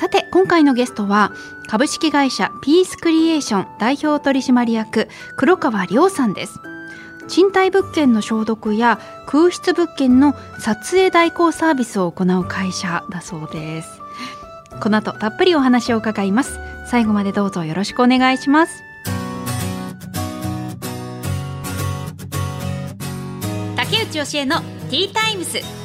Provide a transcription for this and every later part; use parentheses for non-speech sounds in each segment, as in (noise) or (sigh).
さて今回のゲストは株式会社ピースクリエーション代表取締役黒川亮さんです。賃貸物件の消毒や空室物件の撮影代行サービスを行う会社だそうです。この後たっぷりお話を伺います。最後までどうぞよろしくお願いします。竹内義恵のティータイムス。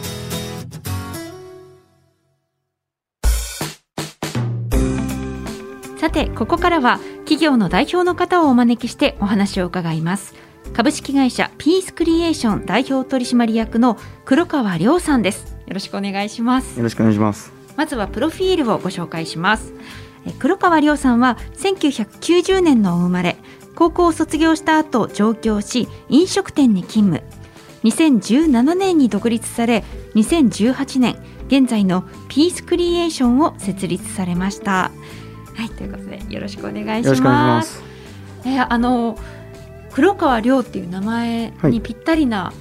さてここからは企業の代表の方をお招きしてお話を伺います。株式会社ピースクリエーション代表取締役の黒川亮さんです。よろしくお願いします。よろしくお願いします。まずはプロフィールをご紹介します。黒川亮さんは1990年のお生まれ。高校を卒業した後上京し飲食店に勤務。2017年に独立され2018年現在のピースクリエーションを設立されましたはいということでよろしくお願いします。えー、あの黒川亮っていう名前にぴったりな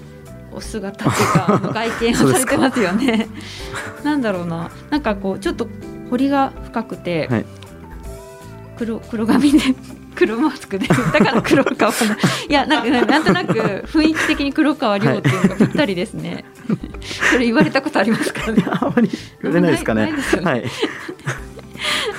お姿っていうか、はい、外見をされてますよね。(laughs) なんだろうな。なんかこうちょっと彫りが深くて、はい、黒黒髪で (laughs) 黒マスクでだから黒川 (laughs) いやなんかなんとなく雰囲気的に黒川亮っていうのがぴったりですね、それ言われたことありますかね。あまり言われないですかね、ね、はい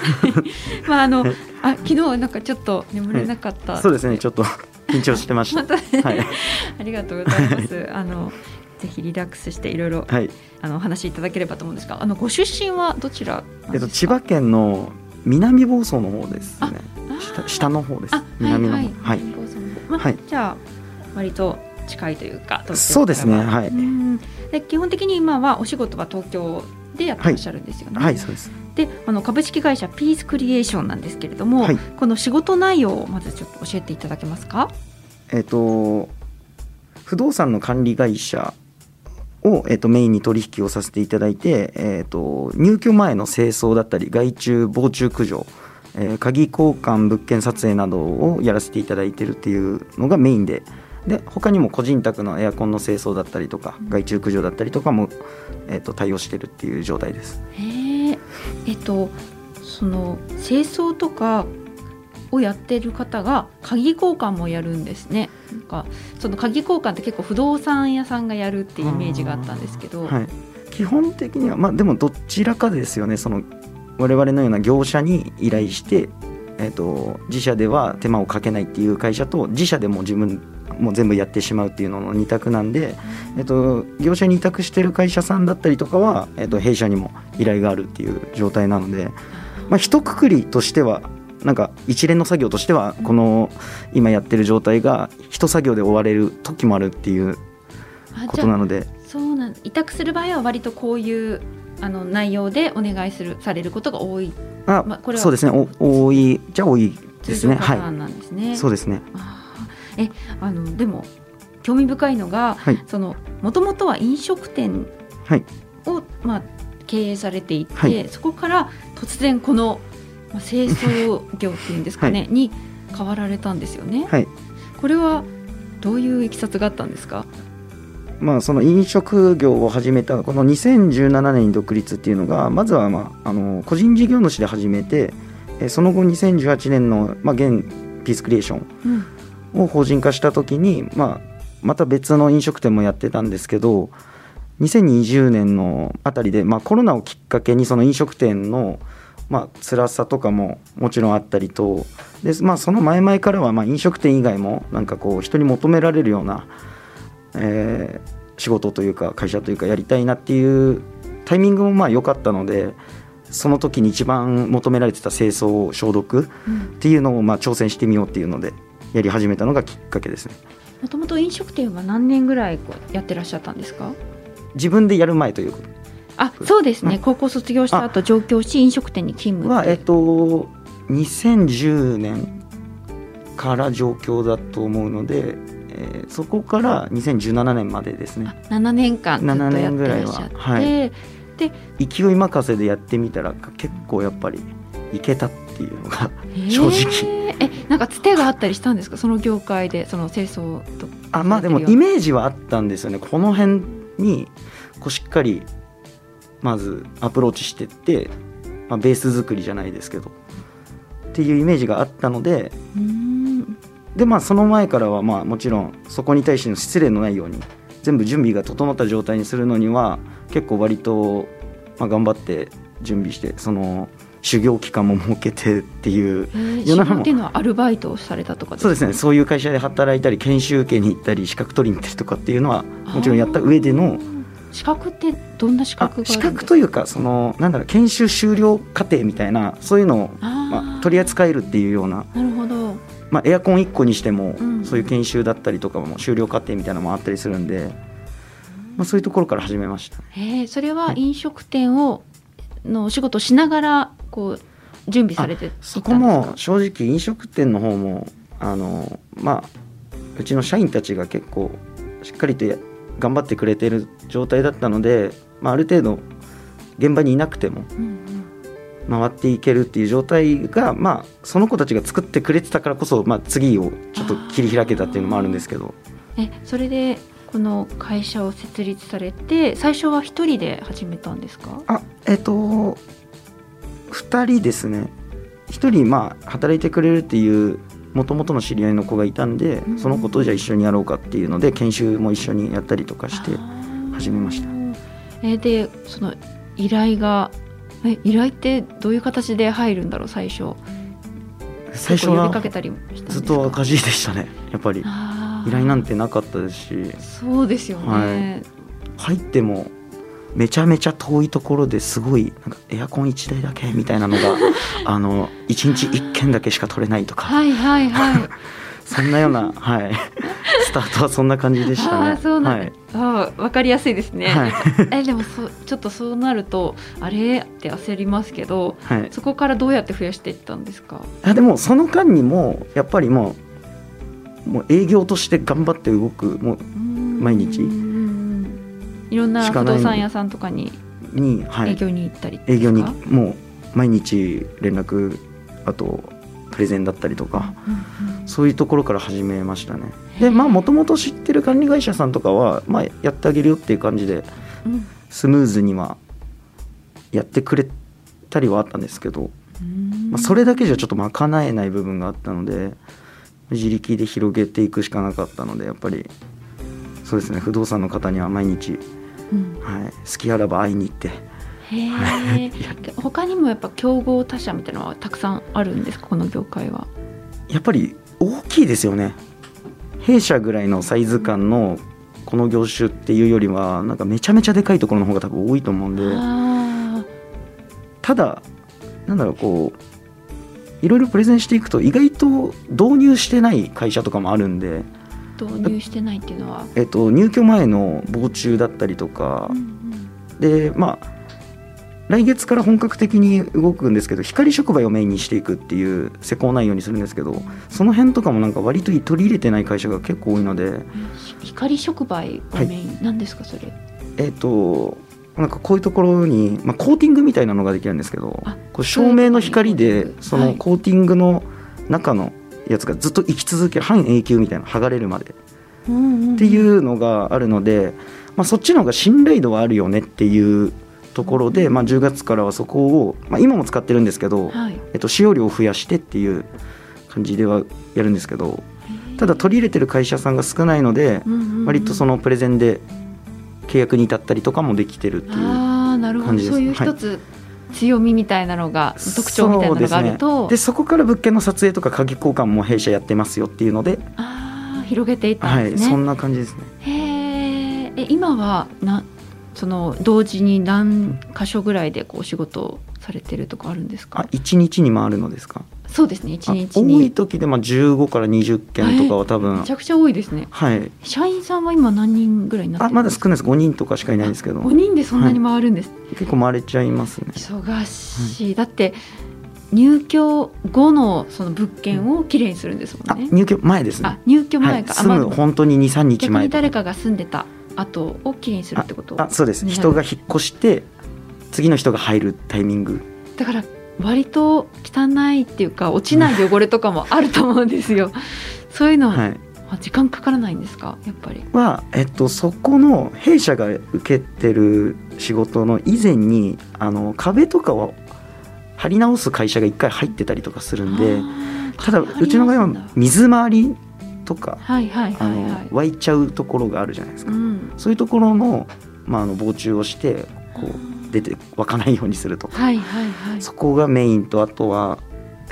(laughs) まああのあ昨日はなんかちょっと眠れなかった、はい、そうですねちょっと緊張してました。はい、(laughs) ありがとうございます。(laughs) あのぜひリラックスしていろいろ、はい、あのお話しいただければと思うんですが、あのご出身はどちらえっと千葉県の南房総の方ですね。下下の方です。南の方。はい。はい。まあ、じゃあ割と近いというか、そうですね。はい。で基本的に今はお仕事は東京でやってらっしゃるんですよね。はい、はい、そうです。であの株式会社ピースクリエーションなんですけれども、はい、この仕事内容をまずちょっと教えていただけますか？えっ、と不動産の管理会社を、えーと、メインに取引をさせていただいて、えーと、入居前の清掃だったり外注防虫駆除、えー、鍵交換物件撮影などをやらせていただいてるっていうのがメインでで他にも個人宅のエアコンの清掃だったりとか外注駆除だったりとかも、えーと、対応してるっていう状態です。へえっとその清掃とかをやってる方が鍵交換もやるんですね。なんかその鍵交換って結構不動産屋さんがやるっていうイメージがあったんですけど、はい、基本的にはまあでもどちらかですよね。その我々のような業者に依頼してえーと、自社では手間をかけないっていう会社と自社でも自分も全部やってしまうっていうのの2択なんで、えーと、業者に委託してる会社さんだったりとかは、えーと、弊社にも依頼があるっていう状態なので、まあ、一括りとしてはなんか一連の作業としてはこの今やってる状態が一作業で終われる時もあるっていうことなので。そうなん委託する場合は割とこういうあの内容でお願いするされることが多い。あ、まあ、これはそうですね。お多いじゃ多いですね。はい。なんですね、そうですねえあのでも興味深いのが、もともとは飲食店を、はい、まあ、経営されていて、はい、そこから突然この、まあ、清掃業っていうんですかね、(laughs) に変わられたんですよね。はい、これはどういういきさつがあったんですか？まあ、その飲食業を始めたこの2017年に独立っていうのがまずは、まあ、あの個人事業主で始めてその後2018年の、まあ、現ピースクリエーションを法人化した時に、まあ、また別の飲食店もやってたんですけど2020年のあたりで、まあ、コロナをきっかけにその飲食店のまあ辛さとかももちろんあったりとで、まあ、その前々からはまあ飲食店以外もなんかこう人に求められるようなえー、仕事というか会社というかやりたいなっていうタイミングもまあ良かったのでその時に一番求められてた清掃消毒っていうのをまあ挑戦してみようっていうので。やり始めたのがきっかけですね。もともと飲食店は何年ぐらいやってらっしゃったんですか？自分でやる前ということ。あそうですね、うん。高校卒業した後上京し飲食店に勤務はえっと2010年から上京だと思うので、えーそこから2017年までですね。7年間ずっとや7って年ぐらいはらっしゃって、はい。で勢い任せでやってみたら結構やっぱりいけたっていうのがえー。正直。えなんかつてがあったりしたんですか？その業界でその清掃とあまあでもイメージはあったんですよね。この辺にこうしっかりまずアプローチしてって、まあ、ベース作りじゃないですけど。っていうイメージがあったので。でまあその前からはまあもちろんそこに対しての失礼のないように全部準備が整った状態にするのには結構割と、まあ、頑張って準備してその修行期間も設けてっていうえー、修行っていうのはアルバイトをされたとかそうですね。そういう会社で働いたり研修受けに行ったり資格取りに行ったりとかっていうのはもちろんやった上での資格ってどんな資あ格が資か？格というかそのなんだろう研修終了過程みたいなそういうのをまあ、取り扱えるっていうような、なるほど。まあ、エアコン1個にしても、うん。そういう研修だったりとかも終了過程みたいなのもあったりするんで、まあ、そういうところから始めました。えー、それははい飲食店をのお仕事をしながらこう準備されてそこも正直飲食店の方もあのまあうちの社員たちが結構しっかりとや頑張ってくれてる状態だったので、まあ、ある程度現場にいなくても回っていけるっていう状態が、まあ、その子たちが作ってくれてたからこそ、まあ、次をちょっと切り開けたっていうのもあるんですけど。えそれでこの会社を設立されて最初は一人で始めたんですか？あえっ、と2人ですね。1人まあ働いてくれるっていうもともとの知り合いの子がいたんで、うん。その子とじゃあ一緒にやろうかっていうので研修も一緒にやったりとかして始めました。えーでその依頼がえ依頼ってどういう形で入るんだろう最初。最初はずっと赤字でしたねやっぱり。依頼なんてなかったですし。そうですよね、入ってもめちゃめちゃ遠いところですごいなんかエアコン1台だけみたいなのが (laughs) あの1日1件だけしか取れないとか。はいはいはい。(laughs) そんなような、はい、(laughs) スタートはそんな感じでしたね。そうなんだ、はい。ああわかりやすいですね、はい。えでもそちょっとそうなるとあれ？って焦りますけどはい、そこからどうやって増やしていったんですか？あでもその間にもやっぱりもうもう営業として頑張って動くも毎日うんうん。うんいろんな不動産屋さんとかに営業に行ったりですか、営業にもう毎日連絡あとプレゼンだったりとか。うんうんそういうところから始めましたね。でまあもともと知ってる管理会社さんとかは、まあ、やってあげるよっていう感じでうん。スムーズにはやってくれたりはあったんですけど、うん。まあ、それだけじゃちょっと賄えない部分があったので自力で広げていくしかなかったのでやっぱりそうですね不動産の方には毎日、うんはい、好きあらば会いに行って。へえ他にもやっぱ競合他社みたいなのはたくさんあるんですか？この業界は。やっぱり大きいですよね。弊社ぐらいのサイズ感のこの業種っていうよりはなんかめちゃめちゃでかいところの方が多分多いと思うんで。あただなんだろうこういろいろプレゼンしていくと意外と導入してない会社とかもあるんで、あ導入してないっていうのは、えっと、入居前の防虫だったりとか。うんうんでまあ来月から本格的に動くんですけど光触媒をメインにしていくっていう施工内容にするんですけどその辺とかもなんか割と取り入れてない会社が結構多いので。ひ光触媒がメイン、なんですかそれ？えっとなんかこういうところに、まあ、コーティングみたいなのができるんですけどあこう照明の光でそのコーティングの中のやつがずっと生き続ける半永久みたいな剥がれるまで。っていうのがあるので、まあ、そっちの方が信頼度はあるよねっていうところで、まあ、10月からはそこを、まあ、今も使ってるんですけど、はい。えっと、使用量を増やしてっていう感じではやるんですけどただ取り入れてる会社さんが少ないので割とそののプレゼンで契約に至ったりとかもできてるっていうああなるほ感じです。どそういう一つ強みみたいなのが、特徴みたいなのがあると、ですね。でそこから物件の撮影とか鍵交換も弊社やってますよっていうので、ああ広げていったはい、んですね、そんな感じですね。へー。え今はなその同時に何箇所ぐらいでこうお仕事をされてるとかあるんですあか一日に回るのですか？そうですね一あ日多いに時でまあ15から20件とかは多分。めちゃくちゃ多いですね。はい。社員さんは今何人ぐらいになってあまるんですか？だ少ないです。5人とかしかいないんですけど。5人でそんなに回るんです、結構回れちゃいますね。忙しい、だって入居後のその物件をきれいにするんですもんね。あ入居前ですあね入居はい、前か、あ住むまあ本当に23日逆前誰かが住んでた後をきれいにするってこと？あそうです。ね人が引っ越して次の人が入るタイミング。だから割と汚いっていうか落ちない汚れとかもあると思うんですよ。(laughs) そういうのは、はい。あ時間かからないんですか？やっぱり。は、えっと、そこの弊社が受けてる仕事の以前にあの壁とかを張り直す会社が一回入ってたりとかするんでただうちの場合は水回りとかはいはいあのはい。はい湧いちゃうところがあるじゃないですか。うん。そういうところの,、まあ、あの防虫をしてこう出て湧かないようにすると。かはいはいはい。そこがメインとあとは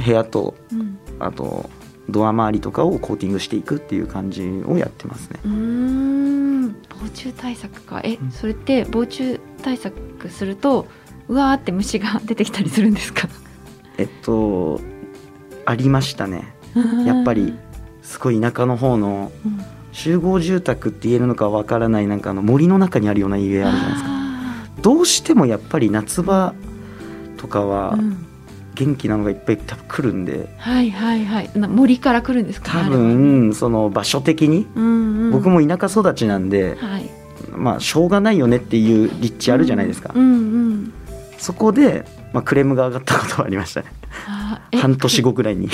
部屋とうん。あとドア周りとかをコーティングしていくっていう感じをやってますね。うーん。防虫対策か。え、うん。それって防虫対策するとうわーって虫が出てきたりするんですか？えっとありましたね。(laughs) やっぱりすごい田舎の方のうん。集合住宅って言えるのかわからないなんかあの森の中にあるような家あるじゃないですか。あどうしてもやっぱり夏場とかは元気なのがいっぱい多分来るんで。はいはいはい。な森から来るんですか多あれは。分その場所的に。うんうん、僕も田舎育ちなんではい。まあしょうがないよねっていう立地あるじゃないですか。うんうんそこでまあクレームが上がったことはありましたね。半年後ぐらいに。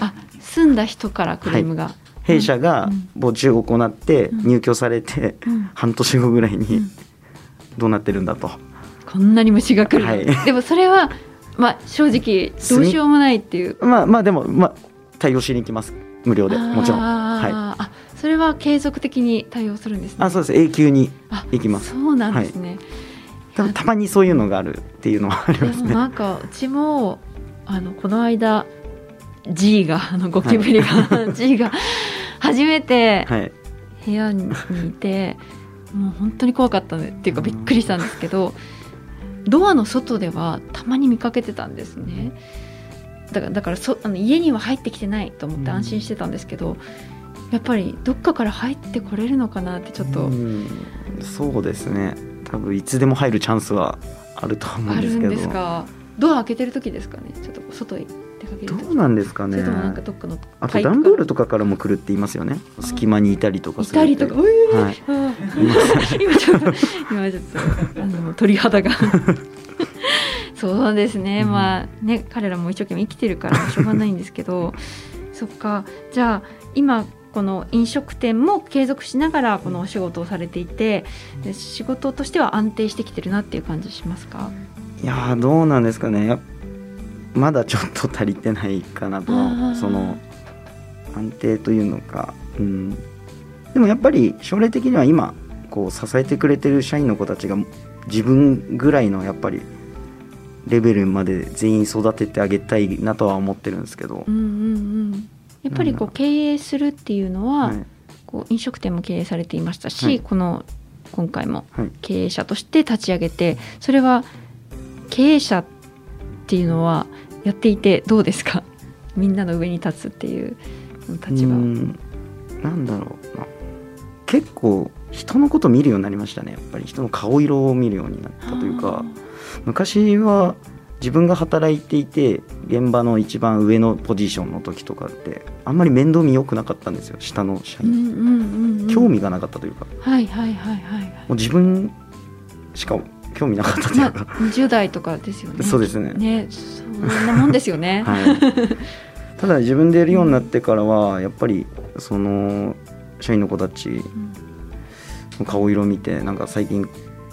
あ住んだ人からクレームが、弊社がうん。募集を行ってうん。入居されてうん。半年後ぐらいにうんどうなってるんだと。こんなに虫が来るの、はい。でもそれはまあ正直どうしようもないっていう。まあまあでもまあ対応しに行きます。無料で。もちろん。はあーあそれは継続的に対応するんですね。いあそうです。永久にあ行きます。そうなんですね、多分たまにそういうのがあるっていうのはありますね。なんかうちもあのこの間 G があのゴキブリが、G が初めてはい。部屋にいてもう本当に怖かったね。っていうかびっくりしたんですけどドアの外ではたまに見かけてたんですね。だからだからそあの家には入ってきてないと思って安心してたんですけど、やっぱりどっかから入ってこれるのかなってちょっとうん。そうですね。多分いつでも入るチャンスはあると思うんあるんですけど。ですかドア開けてる時ですかね。ちょっと外へ出かける時どうなんですかね。なんかどっかのあと段ボールとかからも来るって言いますよね。隙間にいたりとかいたりとか、はい。今ちょっと今ちょっとあの鳥肌が。(laughs) そうですね、うん。まあね彼らも一生懸命生きてるからしょうがないんですけど。(laughs) そっか。じゃあ今この飲食店も継続しながらこのお仕事をされていてで仕事としては安定してきてるなっていう感じしますか？いやーどうなんですかね。やっまだちょっと足りてないかなとその安定というのか、うん、でもやっぱり将来的には今こう支えてくれてる社員の子たちが自分ぐらいのやっぱりレベルまで全員育ててあげたいなとは思ってるんですけど。う、んうんうん。やっぱりこう経営するっていうのは、はい。こう飲食店も経営されていましたし、はい。この今回もはい。経営者として立ち上げてそれは経営者っていうのはやっていてどうですか？(laughs) みんなの上に立つっていう立場。うん。なんだろう。な結構人のこと見るようになりましたね。やっぱり。人の顔色を見るようになったというか。昔は自分が働いていて現場の一番上のポジションの時とかってあんまり面倒見良くなかったんですよ。下の社員、うんうんうんうん。興味がなかったというか。もはいはいはいはい。はう自分しか興味なかったといまあいうか、20代とかですよね。そうですね。ねそんなもんですよね、(laughs) はい、ただ自分でやるようになってからはやっぱりその社員の子たち顔色見てなんか最近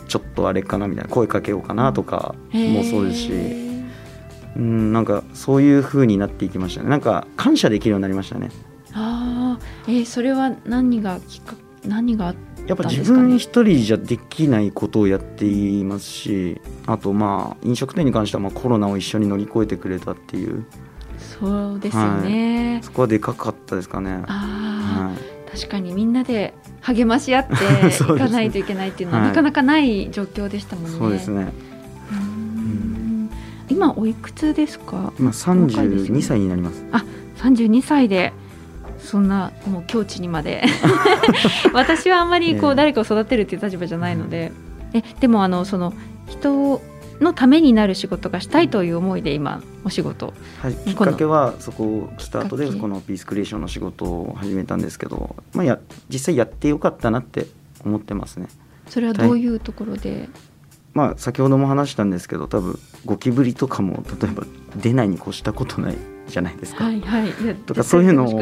ちょっとあれかなみたいな声かけようかなとかもそうですし、うんなんかそういう風になっていきましたね。なんか感謝できるようになりましたね。ああえーそれは何がきっか何があっやっぱ自分一人じゃできないことをやっていますしあとまあ飲食店に関してはまあコロナを一緒に乗り越えてくれたっていう。そうですよね、そこはでかかったですかね。ああ、はい。確かにみんなで励まし合って (laughs) いかないといけないっていうのははい。なかなかない状況でしたもんね。そうですね。今おいくつですか？今32歳になります。あ32歳でそんなもう境地にまで。(laughs) 私はあんまりこう、誰かを育てるっていう立場じゃないので。えでもあのその人のためになる仕事がしたいという思いで今お仕事、はい、きっかけはそこスタートでこのピースクリエーションの仕事を始めたんですけど、まあ、や実際やってよかったなって思ってますね。それはどういうところで、まあ、先ほども話したんですけど多分ゴキブリとかも例えば出ないに越したことないじゃないですか。はいはい、とかそういうのを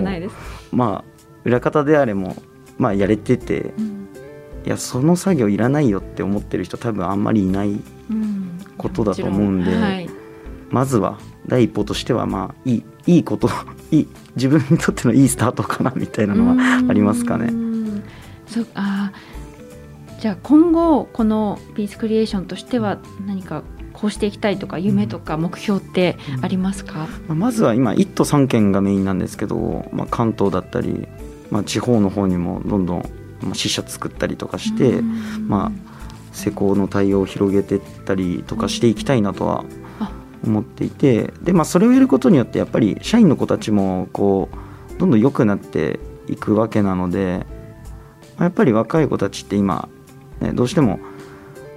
まあ裏方であれも、まあ、やれてて、うん、いやその作業いらないよって思ってる人多分あんまりいないことだと思うんで、うん。はい、まずは第一歩としてはまあいいいいこと (laughs) いい自分にとってのいいスタートかなみたいなのはありますかね。そあじゃあ今後このピースクリエーションとしては何かこうしていきたいとか夢とか目標ってありますか、うん、まずは今1都3県がメインなんですけど、まあ、関東だったり、まあ、地方の方にもどんどん支社作ったりとかして、まあ、施工の対応を広げていったりとかしていきたいなとは思っていてで、まあ、それをやることによってやっぱり社員の子たちもこうどんどん良くなっていくわけなのでやっぱり若い子たちって今ね、どうしても、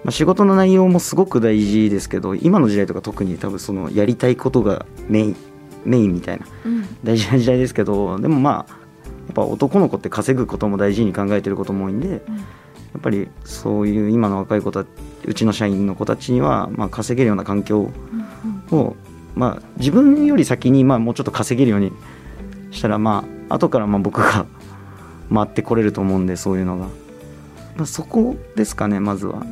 まあ、仕事の内容もすごく大事ですけど今の時代とか特に多分そのやりたいことがメインメインみたいな、大事な時代ですけどでもまあやっぱ男の子って稼ぐことも大事に考えてることも多いんで、うん、やっぱりそういう今の若い子たちうちの社員の子たちには、まあ、稼げるような環境を、うんうん、まあ、自分より先にまあもうちょっと稼げるようにしたらまあ後からまあ僕が回ってこれると思うんでそういうのが。まあ、そこですかねまずは。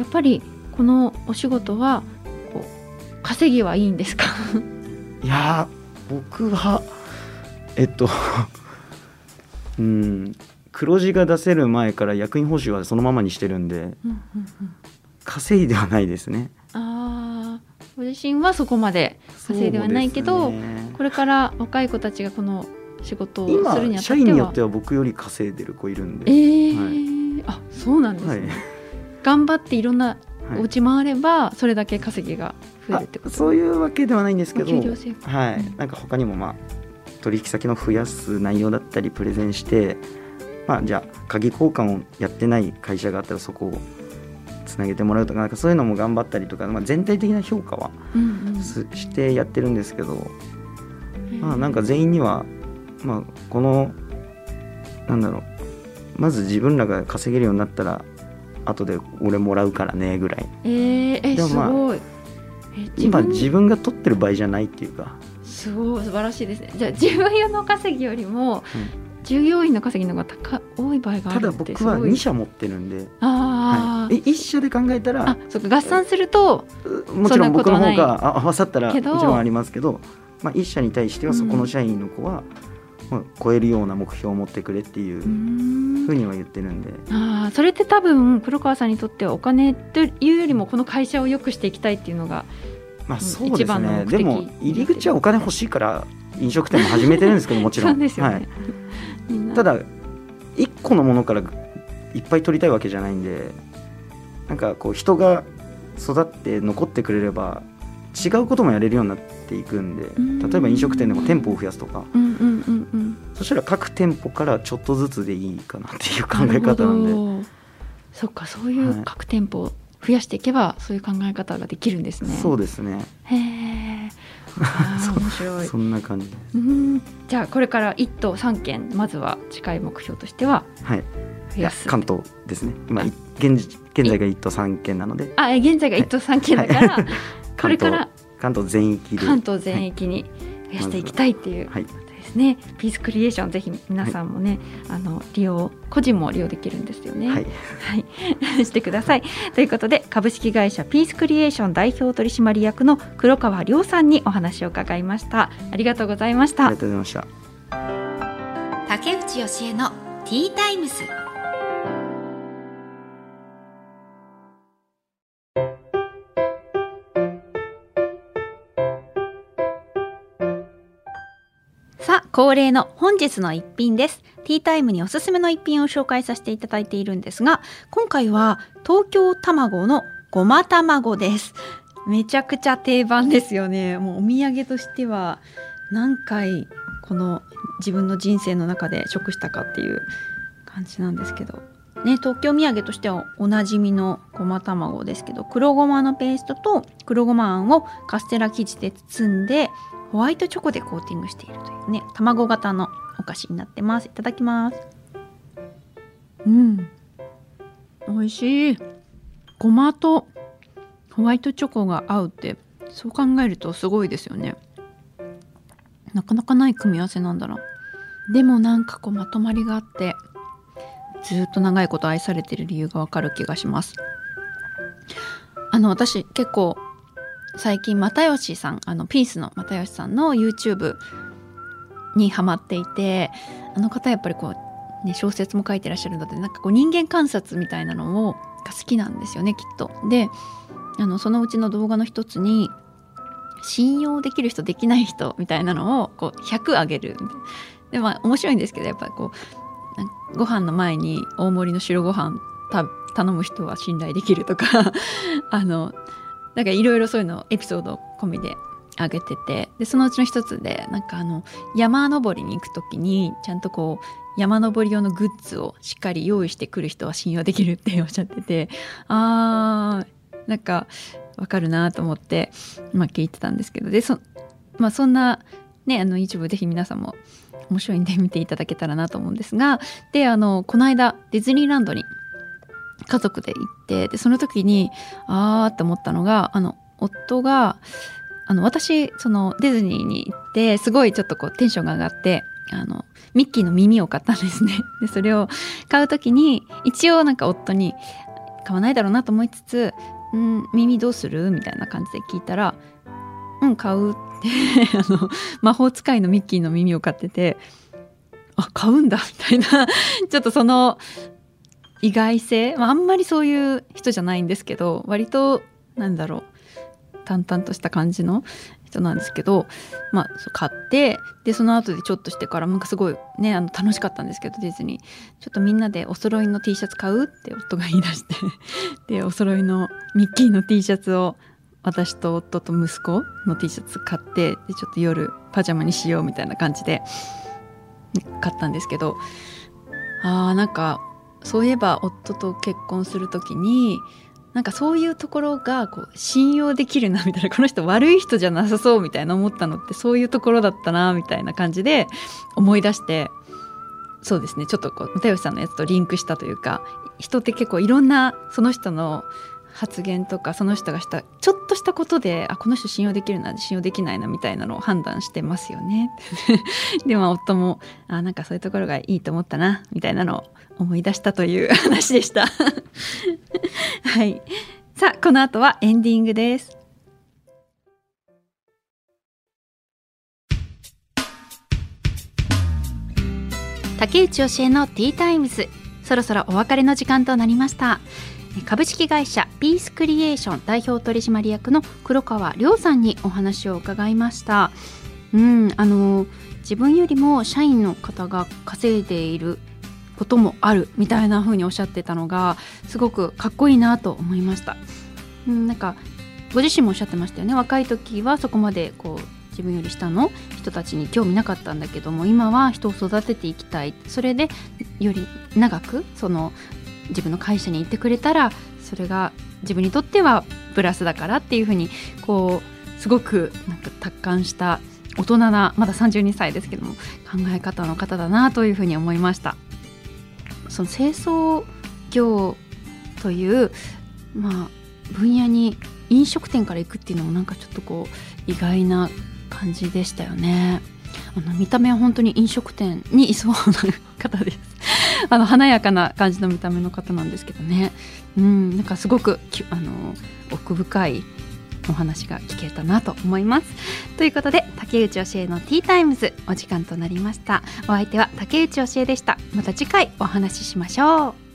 やっぱりこのお仕事はこう稼ぎはいいんですか？(laughs) いや僕はえっと (laughs) うん黒字が出せる前から役員報酬はそのままにしてるんで、うんうんうん、稼いではないですね。あご自身はそこまで稼いではないけど、ね、これから若い子たちがこの仕事をするにあたっては。社員によっては僕より稼いでる子いるんで、えー、はい。あそうなんですね、はい、頑張っていろんなお家回ればそれだけ稼ぎが増えるってこと、そういうわけではないんですけど、はい、なんか他にもまあ取引先の増やす内容だったりプレゼンしてまあじゃあ鍵交換をやってない会社があったらそこをつなげてもらうとかなんかそういうのも頑張ったりとか、まあ、全体的な評価は、うんうん、してやってるんですけど、まあなんか全員には、まあ、このなんだろうまず自分らが稼げるようになったら後で俺もらうからねぐらい。えー、えでもまあ今自分が取ってる場合じゃないっていうか。すごい素晴らしいですね。じゃあ自分用の稼ぎよりも、従業員の稼ぎの方が高多い場合があるただ僕は2社持ってるんで。あ、はい、1社で考えたらあそか合算するともちろん僕の方が合わさったらもちろんありますけど、まあ、1社に対してはそこの社員の子は、まあ、超えるような目標を持ってくれっていうふうには言ってるんで。あそれって多分黒川さんにとってはお金というよりもこの会社を良くしていきたいっていうのがまあそうですね。でも入り口はお金欲しいから飲食店も始めてるんですけどもちろん。(laughs) ね、はい、ただ一個のものからいっぱい取りたいわけじゃないんでなんかこう人が育って残ってくれれば違うこともやれるようになっていくんで例えば飲食店でも店舗を増やすとか、うんうん、そしたら各店舗からちょっとずつでいいかなっていう考え方なんで。そっかそういう各店舗を増やしていけば、はい、そういう考え方ができるんですね。そうですね。へえ (laughs) 面白い。そんな感じうん。じゃあこれから1都3県まずは近い目標としてははい。増やす。関東ですね。今現現在が1都3県なので。あ現在が1都3県だから、はい。(laughs) これから関東全域で。関東全域に増やしていきたいっていうことですね、はい、ピースクリエーションぜひ皆さんもね、はい、あの利用個人も利用できるんですよね。はい、はい、(laughs) してください。ということで株式会社ピースクリエーション代表取締役の黒川亮さんにお話を伺いました。ありがとうございました。ありがとうございました。竹内義恵のティータイムス恒例の本日の一品です。ティータイムにおすすめの一品を紹介させていただいているんですが、今回は東京卵のごま卵です。めちゃくちゃ定番ですよねもうお土産としては何回この自分の人生の中で食したかっていう感じなんですけどね、東京土産としてはおなじみのごま卵ですけど黒ごまのペーストと黒ごまあんをカステラ生地で包んでホワイトチョコでコーティングしているというね卵型のお菓子になってます。いただきます。うん。美味しい。ごまとホワイトチョコが合うってそう考えるとすごいですよね。なかなかない組み合わせなんだな。でもなんかこうまとまりがあってずっと長いこと愛されてる理由がわかる気がします。あの私結構最近又吉さんあのピースの又吉さんの YouTube にハマっていてあの方やっぱりこう、ね、小説も書いてらっしゃるのでなんかこう人間観察みたいなのをが好きなんですよねきっと。であのそのうちの動画の一つに信用できる人できない人みたいなのをこう100あげるでまあ面白いんですけどやっぱりこうご飯の前に大盛りの白ご飯た頼む人は信頼できるとか (laughs) あのなんかいろいろそういうのエピソード込みであげててでそのうちの一つでなんかあの山登りに行く時にちゃんとこう山登り用のグッズをしっかり用意してくる人は信用できるっておっしゃっててあーなんかわかるなと思って、まあ、聞いてたんですけどでそ,、まあ、そんなねあの YouTube ぜひ皆さんも面白いんで見ていただけたらなと思うんですがであのこの間ディズニーランドに家族で行ってでその時にあーって思ったのがあの夫があの私そのディズニーに行ってすごいちょっとこうテンションが上がってあのミッキーの耳を買ったんですね (laughs) でそれを買う時に一応なんか夫に買わないだろうなと思いつつ「ん耳どうする?」みたいな感じで聞いたら「うん買う」って (laughs) あの魔法使いのミッキーの耳を買っててあ買うんだみたいな (laughs) ちょっとその意外性、まあ、あんまりそういう人じゃないんですけど割となんだろう淡々とした感じの人なんですけど、まあ、買ってでその後でちょっとしてからなんかすごいねあの楽しかったんですけどディズニー。ちょっとみんなでお揃いの T シャツ買うって夫が言い出して (laughs) でお揃いのミッキーの T シャツを私と夫と息子の T シャツ買ってでちょっと夜パジャマにしようみたいな感じで買ったんですけどあーなんかそういえば夫と結婚する時になんかそういうところがこう信用できるなみたいなこの人悪い人じゃなさそうみたいな思ったのってそういうところだったなみたいな感じで思い出してそうですねちょっとこう又吉さんのやつとリンクしたというか人って結構いろんなその人の発言とかその人がしたちょっとしたことであこの人信用できるな信用できないなみたいなのを判断してますよね。(laughs) でも夫もあなんかそういうところがいいと思ったなみたいなのを思い出したという話でした。(laughs) はい。さあこの後はエンディングです。竹内教えのティータイムズ。そろそろお別れの時間となりました。株式会社ピースクリエーション代表取締役の黒川亮さんにお話を伺いました。うんあの自分よりも社員の方が稼いでいることもあるみたいな風におっしゃってたのがすごくかっこいいなと思いました。うん、なんかご自身もおっしゃってましたよね。若い時はそこまでこう自分より下の人たちに興味なかったんだけども今は人を育てていきたい。それでより長くその自分の会社に行ってくれたらそれが自分にとってはプラスだからっていうふうにこうすごくなんか達観した大人なまだ32歳ですけども考え方の方だなというふうに思いました。その清掃業という、まあ、分野に飲食店から行くっていうのもなんかちょっとこう意外な感じでしたよね。あの見た目は本当に飲食店にいそうな方です。(laughs) あの華やかな感じの見た目の方なんですけどね。うん、なんかすごくあの奥深いお話が聞けたなと思います。ということで竹内教えのティータイムズお時間となりました。お相手は竹内教えでした。また次回お話ししましょう。